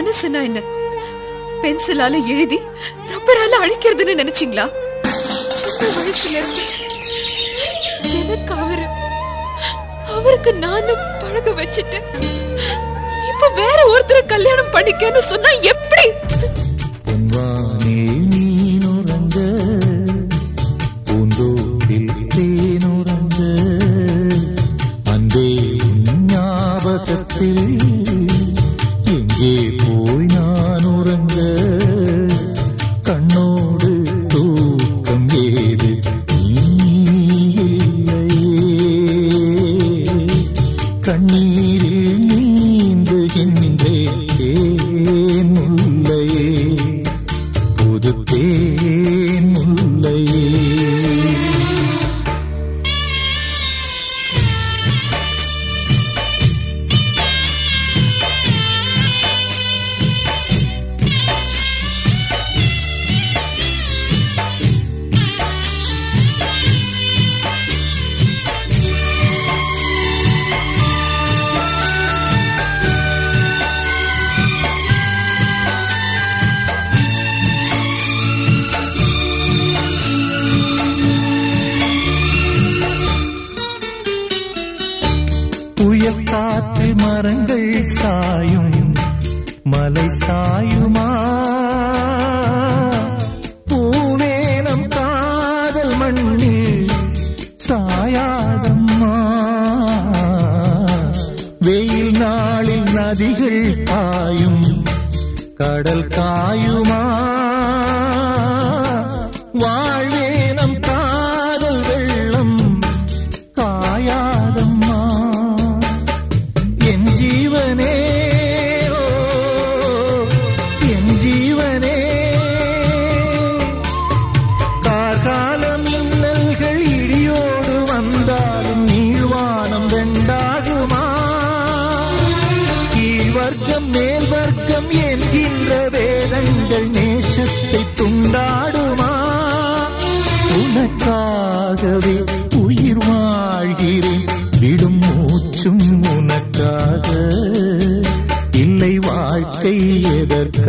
மனசுனா என்ன? பென்சிலால எழுதி ரப்பரால அழிக்கிறதுன்னு நினைச்சீங்களா? சின்ன வயசுல இருந்து எனக்கு அவரு அவருக்கு நானும் பழக வச்சுட்டேன். இப்ப வேற ஒருத்தரை கல்யாணம் பண்ணிக்கன்னு சொன்னா எப்ப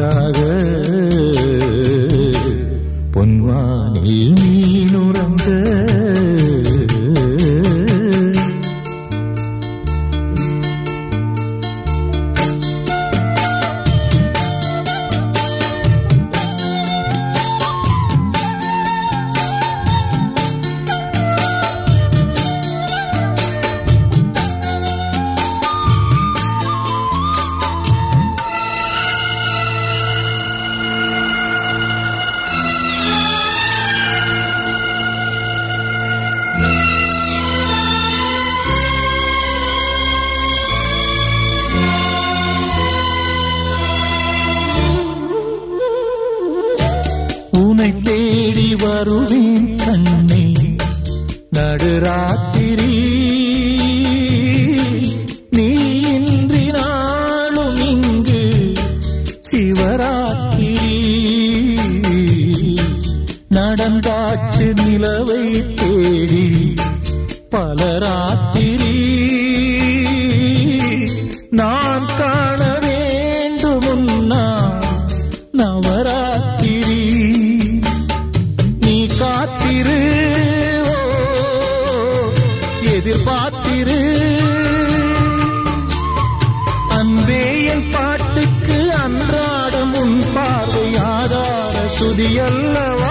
का ತುದಿಯಲ್ಲವ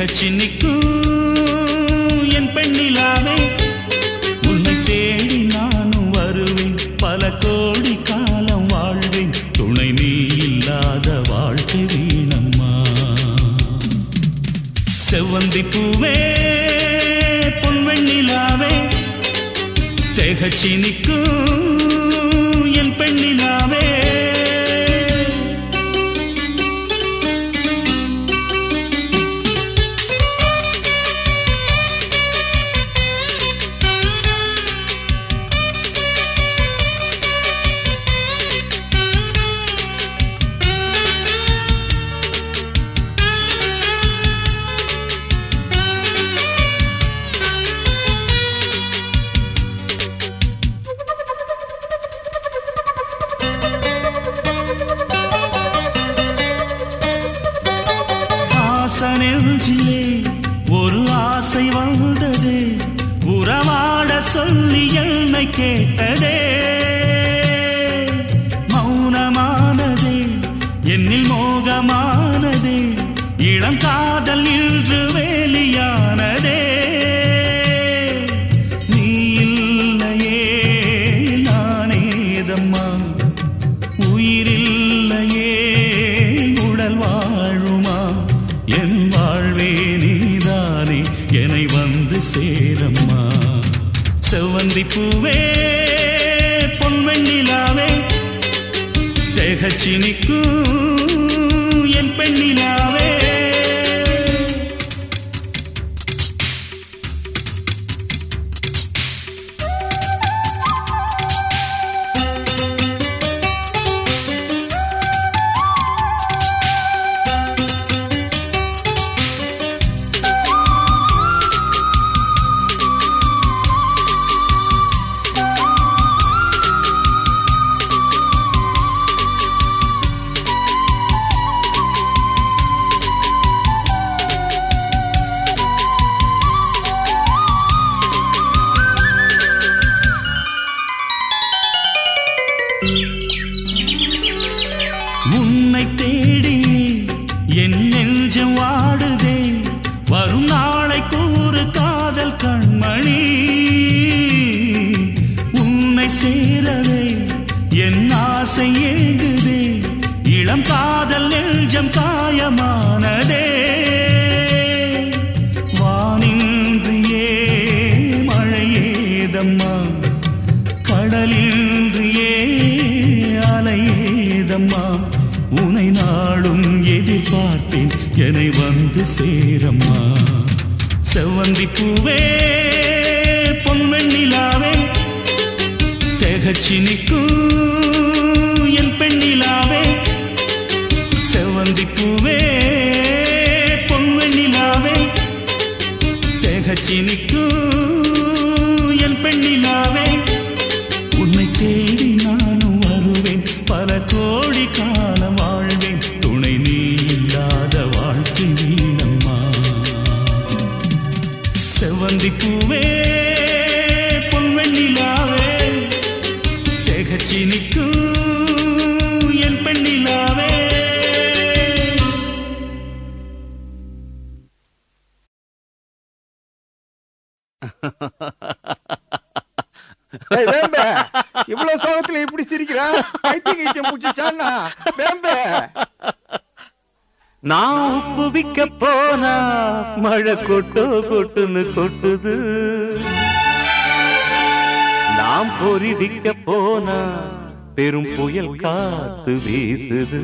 கச்சி நிற்கும் என் பெண்ணிலாவே. உன்னை தேடி நானும் வருவேன். பல கோடி காலம் வாழ்வேன். துணை நீ இல்லாத வாழ்க்கை வீணம்மா. பொன்வெண்ணிலாவே திகச்சி താനെന്ന് என்னை வந்து சேரம்மா. செவ்வந்தி பூவே பொன்வெண்ணிலாவே திகச்சி நிற்கும் என் பெண்ணிலாவே. செவ்வந்தி பூவே பொன்வெண்ணிலாவே திகச்சி நான் உப்பு விக்க போனா மழை கொட்டு கொட்டுன்னு கொட்டுது. நாம் பொறி விக்க போனா பெரும் புயல் காத்து வீசுது.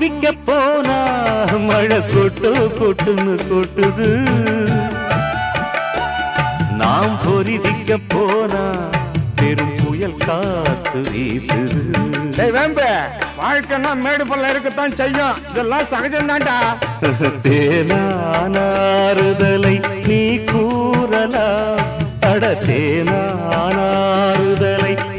குதிக்க போனா மழை கொட்டு கொட்டுன்னு கொட்டுது. நாம் பொறிதிக்க போனா பெரும் புயல் காத்து வீசுது. வாழ்க்கைன்னா மேடு பல்ல இருக்கத்தான் செய்யும். இதெல்லாம் சகஜம்தான்டா. தேனானாறுதலை நீ கூறலாம். அட தேனானாறுதலை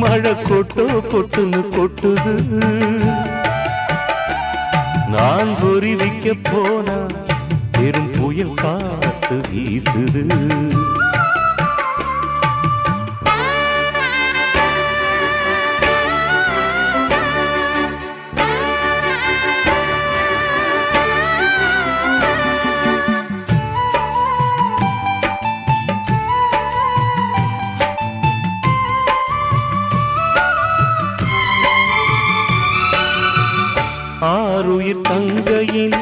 மழை கொட்டு கொட்டுன்னு கொட்டுது. நான் பொறிவிக்க போனா பெரும் புயல் காத்து வீசுது. தங்கையில்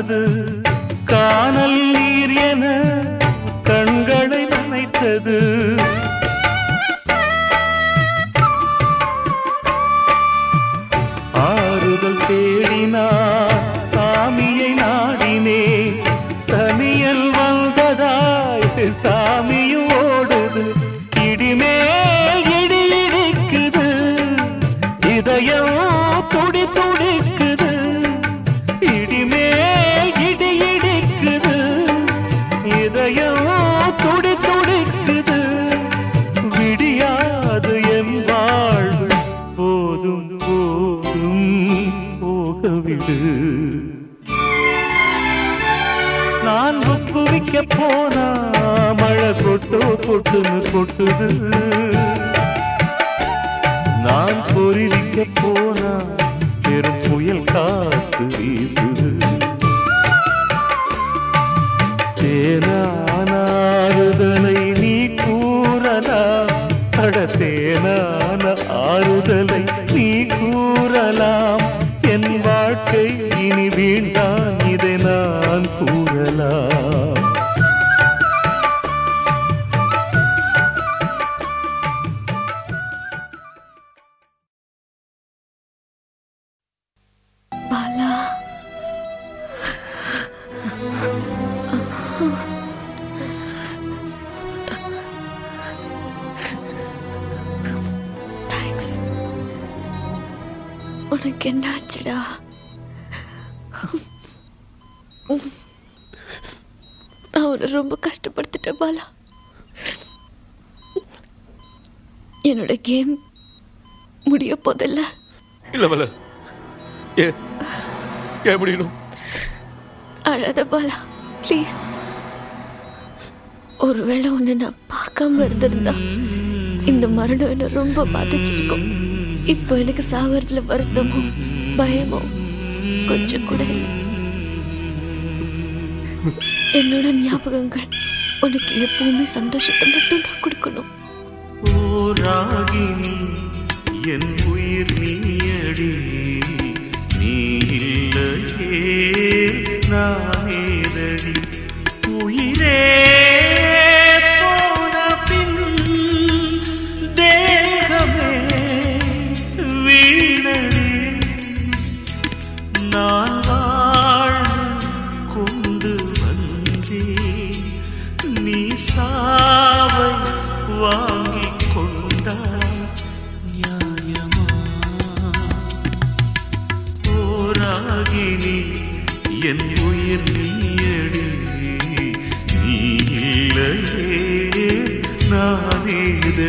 yaşadı தேனான ஆறுதலை நீ கூறலாம். என் வாழ்க்கை இனி வீண்டான் இதை நான் கூறலாம். முடியணும் அழாத பாலா ப்ளீஸ் ஒருவேளை உன்னை நான் பார்க்காம இருந்திருந்தா இந்த மரணம் என்ன ரொம்ப பாதிச்சிருக்கும் இப்போ எனக்கு சாகரத்துல வருத்தமோ பயமோ கொஞ்சம் கூட என்னோட ஞாபகங்கள் உனக்கு எப்பவுமே சந்தோஷத்தை மட்டும்தான் கொடுக்கணும் ஓராகினி என் உயிர் நீயடி நீ இல்லையே நானேதடி உயிரே?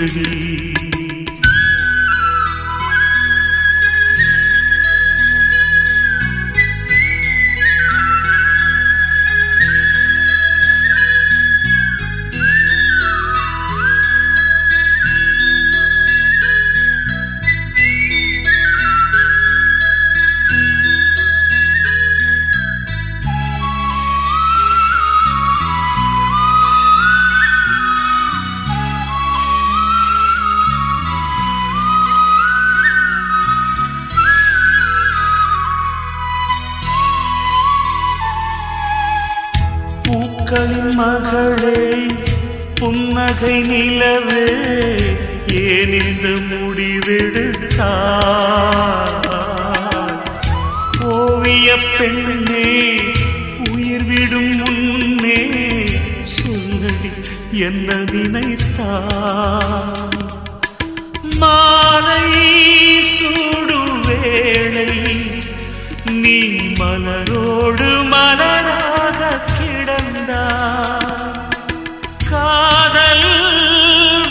Lady. என்ன நினைத்தா மாலை சூடும் வேளை நீ மலரோடு மலராக கிடந்தா காதல்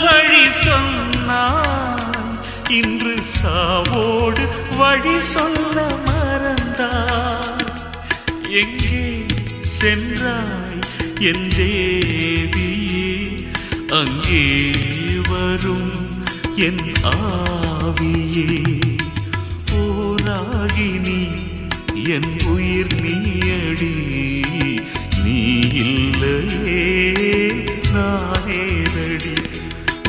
வழி சொன்னான் இன்று சாவோடு வழி சொல்ல மறந்தாய். எங்கே சென்றாய் என் தேவி? அங்கே வரும் என் ஆவியே. போராகினி என் உயிர் நீயடி. நீ இல்லையே நானேதடி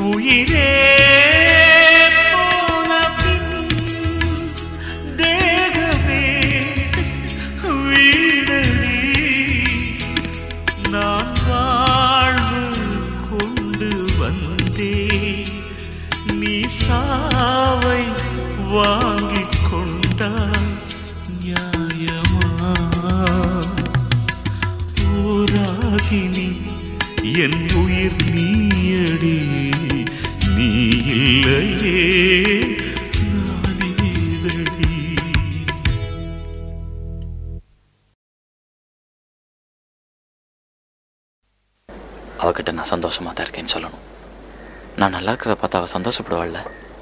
உயிரே வாங்கிக் கொண்டாய் நியாயமா? ஊராகினி என் உயிர் நீயடி. நீ இல்லையே அவகிட்ட நான் சந்தோஷமா தான் இருக்கேன்னு சொல்லணும். நான் நல்லா இருக்கிறத பார்த்து அவள் சந்தோஷப்படுவாள்ல.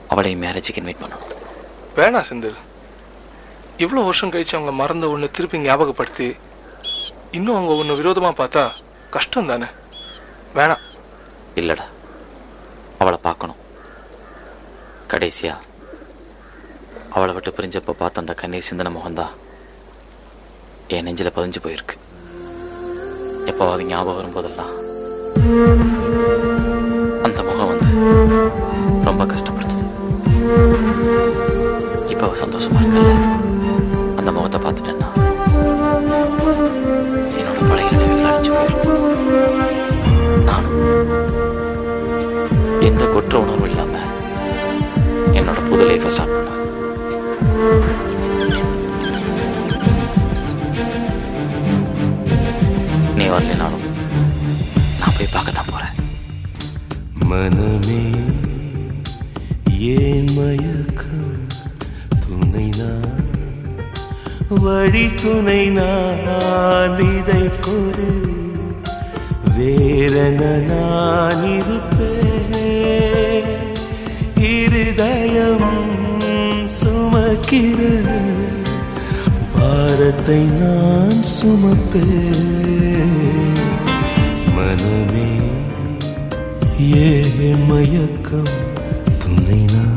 அவளை மேரேஜுக்கு இன்வைட் பண்ணணும். வேணாம் செந்தில். இவ்வளோ வருஷம் கழிச்சு அவங்க மறந்த ஒன்று திருப்பி ஞாபகப்படுத்தி இன்னும் அவங்க ஒன்று விரோதமாக பார்த்தா கஷ்டம் தானே வேணாம் இல்லைடா. அவளை பார்க்கணும். கடைசியா. அவளை விட்டு பிரிஞ்சப்போ பார்த்த அந்த கண்ணீர் சிந்தன முகம்தான் என் நெஞ்சில பதிஞ்சு போயிருக்கு. எப்போ அது ஞாபகம் வரும்போதெல்லாம் அந்த முகம் வந்து ரொம்ப கஷ்டப்படுது இப்போ சந்தோஷமா இருக்கல வழி துணை நான் இதை கொரு வேறன நான் இருப்பேன். இருதயம் சுமக்கிற பாரத்தை நான் சுமப்பேன். மனமே ஏன் மயக்கம் துணை நான்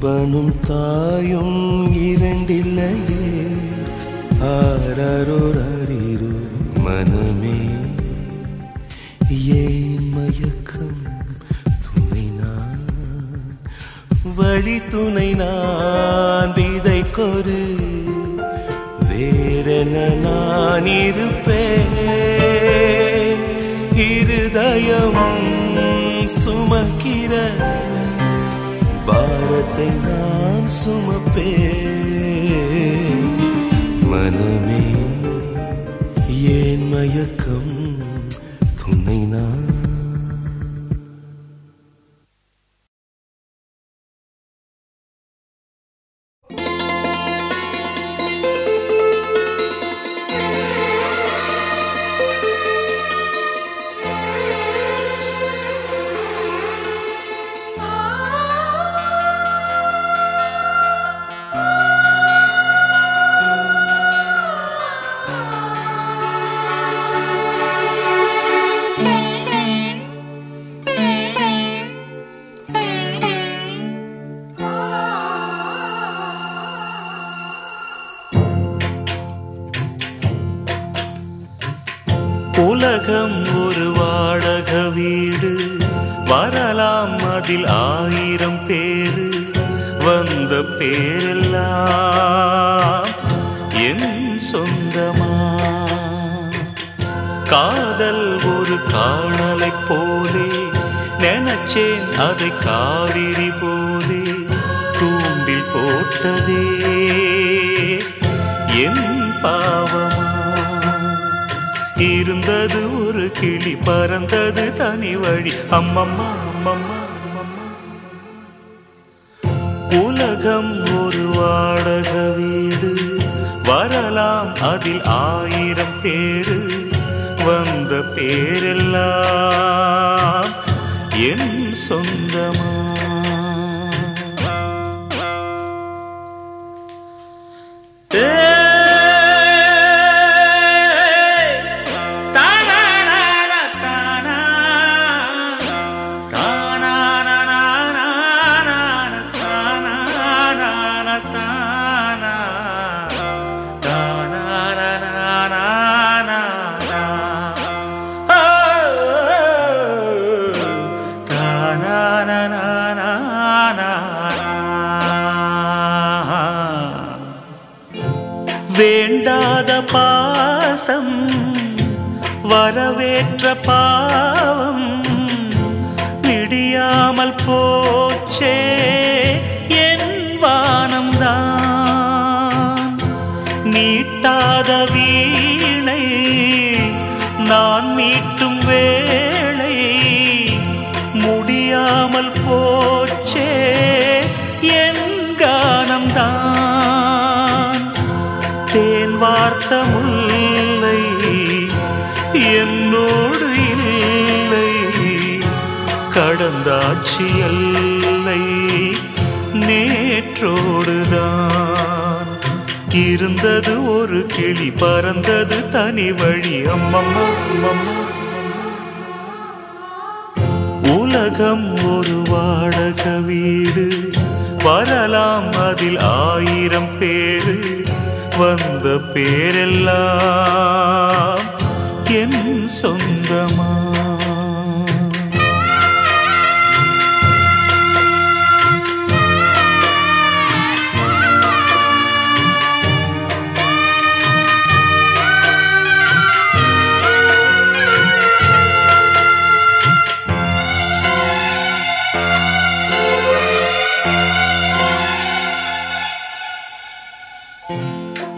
நண்பனும் தாயும் இரண்டில்லையே. ஆரரோர் அறிரு மனமே. ஏன் மயக்கம்? துணை நான். வழி துணை நான் விதை கொரு வேறென நான் இருப்பேன். இருதயம் சுமக்கிற பாரத்தை நான் சுமப்பேன். மனமே ஏன் மயக்கம்? துணை நான் அம்மம்மா அம்மம்மா உலகம் ஒரு வாடக வீடு. வரலாம் அதில் ஆயிரம் பேரு. வந்த பேரெல்லாம் என் சொந்தமா. என்ற பாவம் விடியாமல் போச்சே என் வானம்தான். நீட்டாத கடந்தாட்சி அல்லை நேற்றோடுதான். இருந்தது ஒரு கிளி பறந்தது தனி வழி. அம்மம்மா. உலகம் ஒரு வாடக வீடு. வரலாம் அதில் ஆயிரம் பேரு. வந்த பேரெல்லாம் என் சொந்தமா?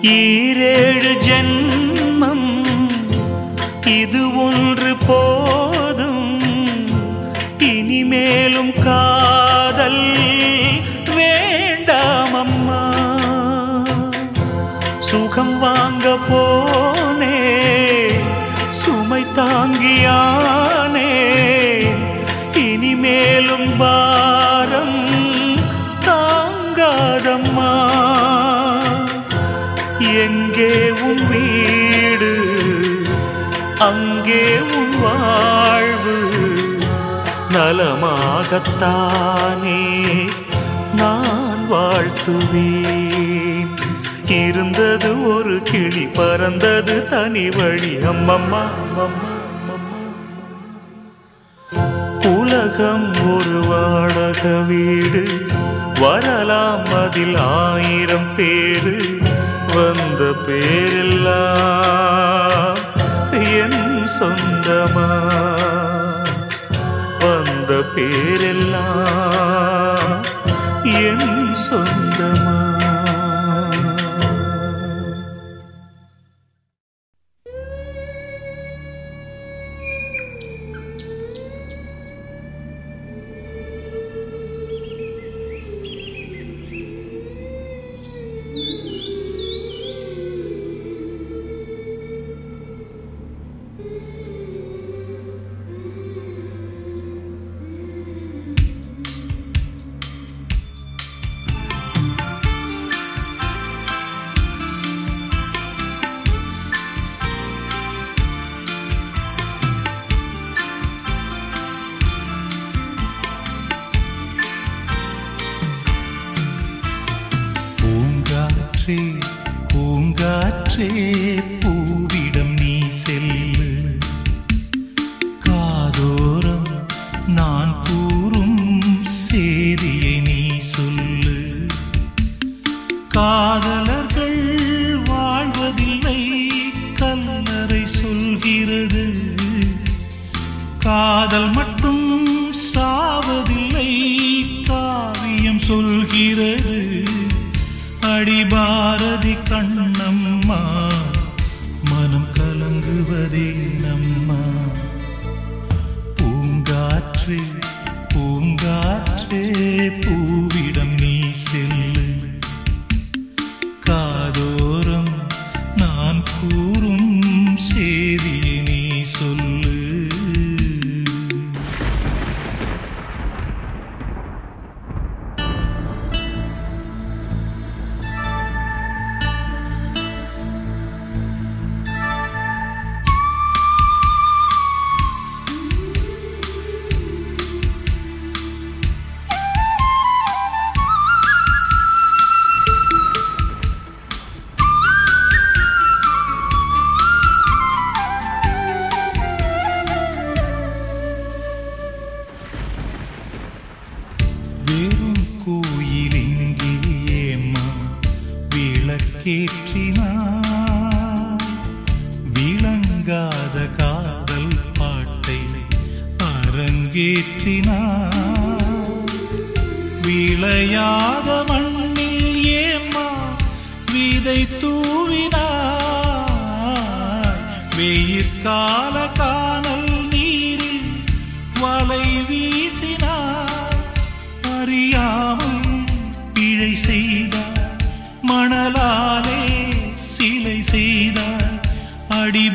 E அங்கே உன் வாழ்வு நலமாகத்தானே நான் வாழ்த்துவேன். இருந்தது ஒரு கிளி பறந்தது தனி வழி. அம்மம்மா. உலகம் ஒரு வாடக வீடு வரலாம் அதில் ஆயிரம் பேரு. வந்த பேரெல்லாம் என் சொந்தமா? வந்த பேரெல்லாம் என் சொந்தமா? விதை தூவினார் வெயிற்கால காணல் நீரில் வலை வீசினார் அறியாமல் பிழை செய்தார் மணலாலே சிலை செய்தார் அடி